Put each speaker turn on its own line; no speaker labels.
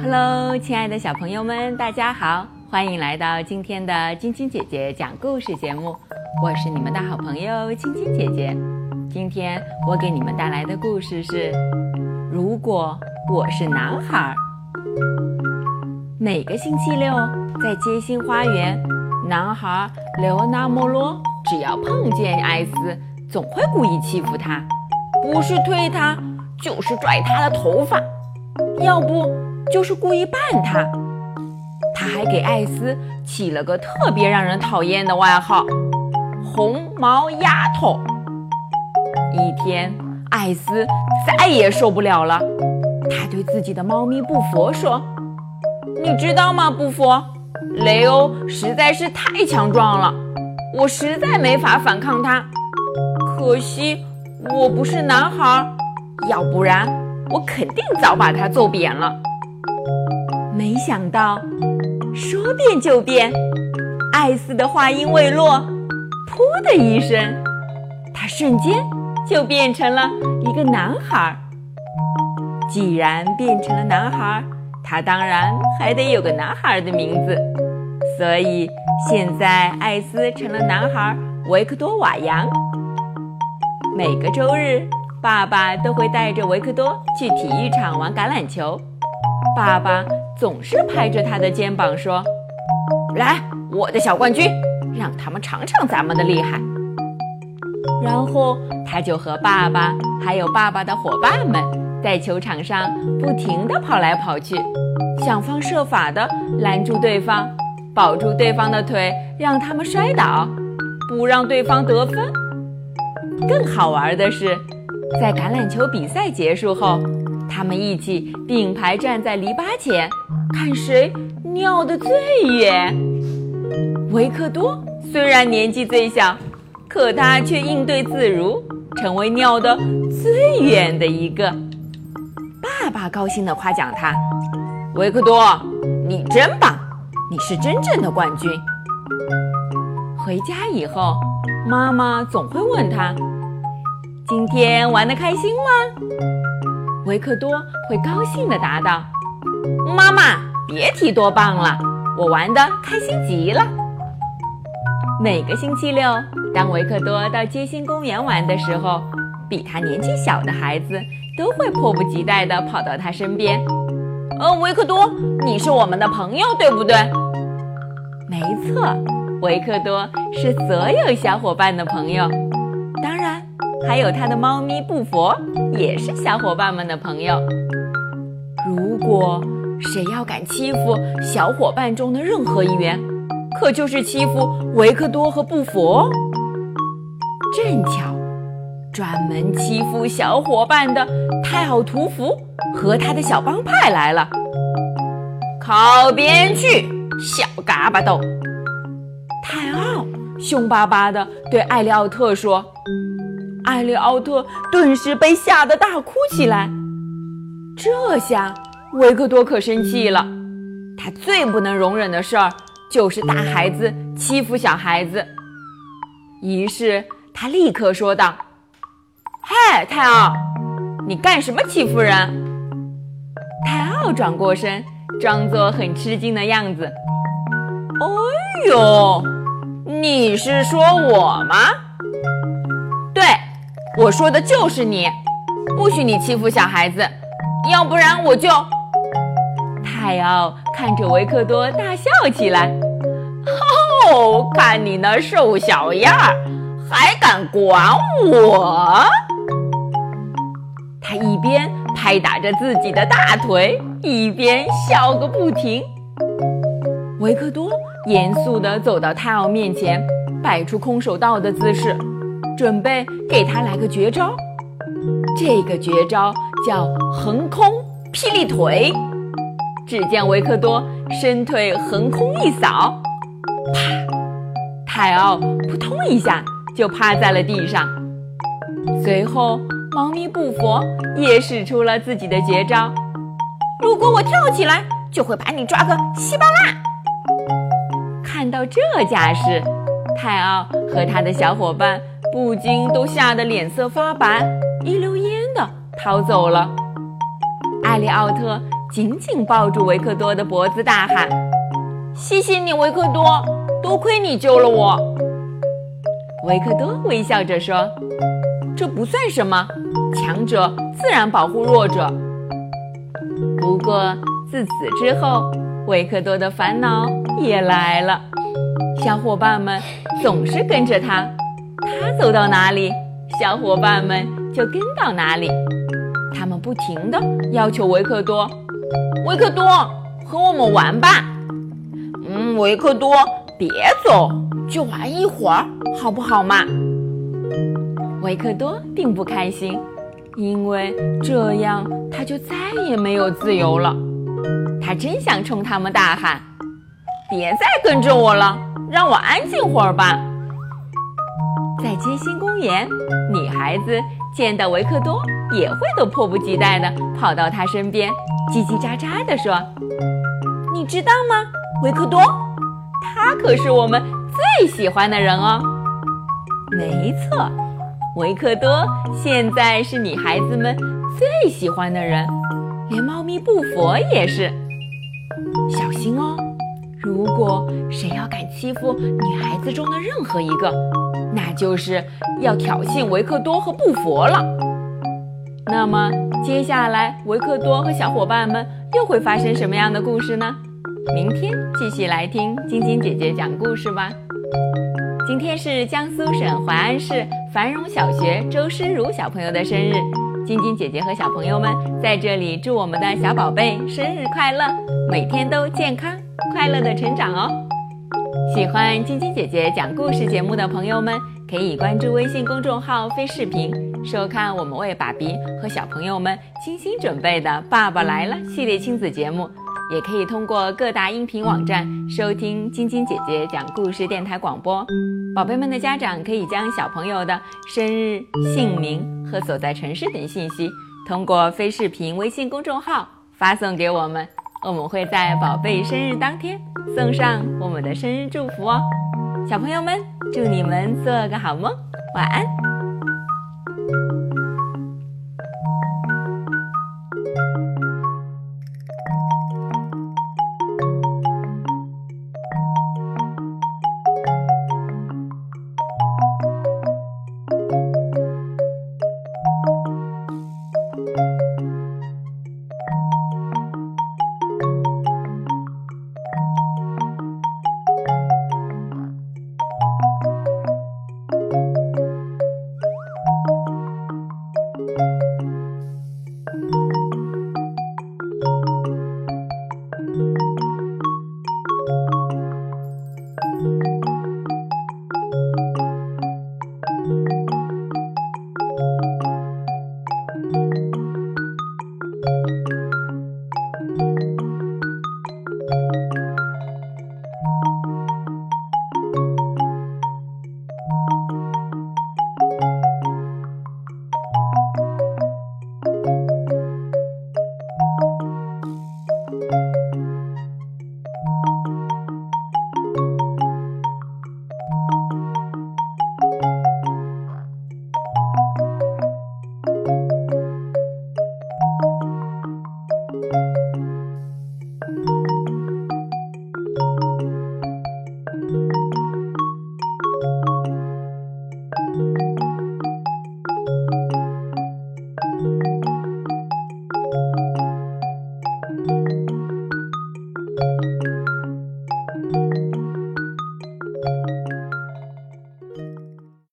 Hello，亲爱的小朋友们，大家好，欢迎来到今天的晶晶姐姐讲故事节目。我是你们的好朋友晶晶姐姐。今天我给你们带来的故事是：如果我是男孩。每个星期六，在街心花园，男孩雷欧纳莫罗只要碰见艾斯，总会故意欺负他，不是推他，就是拽他的头发，要不就是故意绊他。他还给艾斯起了个特别让人讨厌的外号——红毛丫头。一天，艾斯再也受不了了，他对自己的猫咪布佛说。你知道吗，布佛？雷欧实在是太强壮了，我实在没法反抗他。可惜我不是男孩，要不然我肯定早把他揍扁了。没想到，说变就变，艾斯的话音未落，噗的一声，他瞬间就变成了一个男孩。既然变成了男孩，他当然还得有个男孩的名字，所以现在艾斯成了男孩维克多瓦扬。每个周日，爸爸都会带着维克多去体育场玩橄榄球。爸爸总是拍着他的肩膀说：“来，我的小冠军，让他们尝尝咱们的厉害。”然后他就和爸爸还有爸爸的伙伴们。在球场上不停地跑来跑去，想方设法地拦住对方，保住对方的腿，让他们摔倒，不让对方得分。更好玩的是，在橄榄球比赛结束后，他们一起并排站在篱笆前，看谁尿得最远。维克多虽然年纪最小，可他却应对自如，成为尿得最远的一个。爸爸高兴地夸奖他：“维克多，你真棒，你是真正的冠军。”回家以后，妈妈总会问他：“今天玩得开心吗？”维克多会高兴地答道：“妈妈，别提多棒了，我玩得开心极了。”每个星期六，当维克多到街心公园玩的时候，比他年纪小的孩子。都会迫不及待地跑到他身边。呃，维克多，你是我们的朋友，对不对？没错，维克多是所有小伙伴的朋友，当然还有他的猫咪布佛也是小伙伴们的朋友。如果谁要敢欺负小伙伴中的任何一员，可就是欺负维克多和布佛。正巧。专门欺负小伙伴的泰奥图福和他的小帮派来了，靠边去，小嘎巴豆！泰奥凶巴巴地对艾利奥特说。艾利奥特顿时被吓得大哭起来。这下维克多可生气了，他最不能容忍的事儿就是大孩子欺负小孩子。于是他立刻说道。嗨，泰奥，你干什么欺负人？泰奥转过身，装作很吃惊的样子。哎呦，你是说我吗？对，我说的就是你，不许你欺负小孩子，要不然我就……泰奥看着维克多大笑起来。哦，看你那瘦小样儿，还敢管我？一边拍打着自己的大腿，一边笑个不停。维克多严肃地走到泰奥面前，摆出空手道的姿势，准备给他来个绝招。这个绝招叫横空霹雳腿。只见维克多伸腿横空一扫，啪！泰奥扑通一下就趴在了地上。随后。猫咪布佛也使出了自己的绝招。如果我跳起来，就会把你抓个稀巴烂。看到这架势，泰奥和他的小伙伴不禁都吓得脸色发白，一溜烟的逃走了。艾利奥特紧紧抱住维克多的脖子，大喊：“谢谢你，维克多！多亏你救了我。”维克多微笑着说：“这不算什么，强者自然保护弱者。”不过自此之后，维克多的烦恼也来了。小伙伴们总是跟着他，他走到哪里，小伙伴们就跟到哪里。他们不停地要求维克多：“维克多，和我们玩吧。”“
嗯，维克多，别走，就玩一会儿，好不好嘛？”
维克多并不开心，因为这样他就再也没有自由了。他真想冲他们大喊：“
别再跟着我了，让我安静会儿吧。”
在街心公园，女孩子见到维克多。也会都迫不及待地跑到他身边，叽叽喳喳地说：“
你知道吗，维克多？他可是我们最喜欢的人哦。”
没错，维克多现在是女孩子们最喜欢的人，连猫咪布佛也是。小心哦，如果谁要敢欺负女孩子中的任何一个，那就是要挑衅维克多和布佛了。那么接下来，维克多和小伙伴们又会发生什么样的故事呢？明天继续来听晶晶姐姐讲故事吧。今天是江苏省淮安市繁荣小学周诗如小朋友的生日，晶晶姐姐和小朋友们在这里祝我们的小宝贝生日快乐，每天都健康快乐的成长哦。喜欢晶晶姐姐讲故事节目的朋友们，可以关注微信公众号“飞视频”。收看我们为爸比和小朋友们精心准备的《爸爸来了》系列亲子节目，也可以通过各大音频网站收听晶晶姐姐讲故事电台广播。宝贝们的家长可以将小朋友的生日、姓名和所在城市等信息通过非视频微信公众号发送给我们，我们会在宝贝生日当天送上我们的生日祝福哦。小朋友们，祝你们做个好梦，晚安。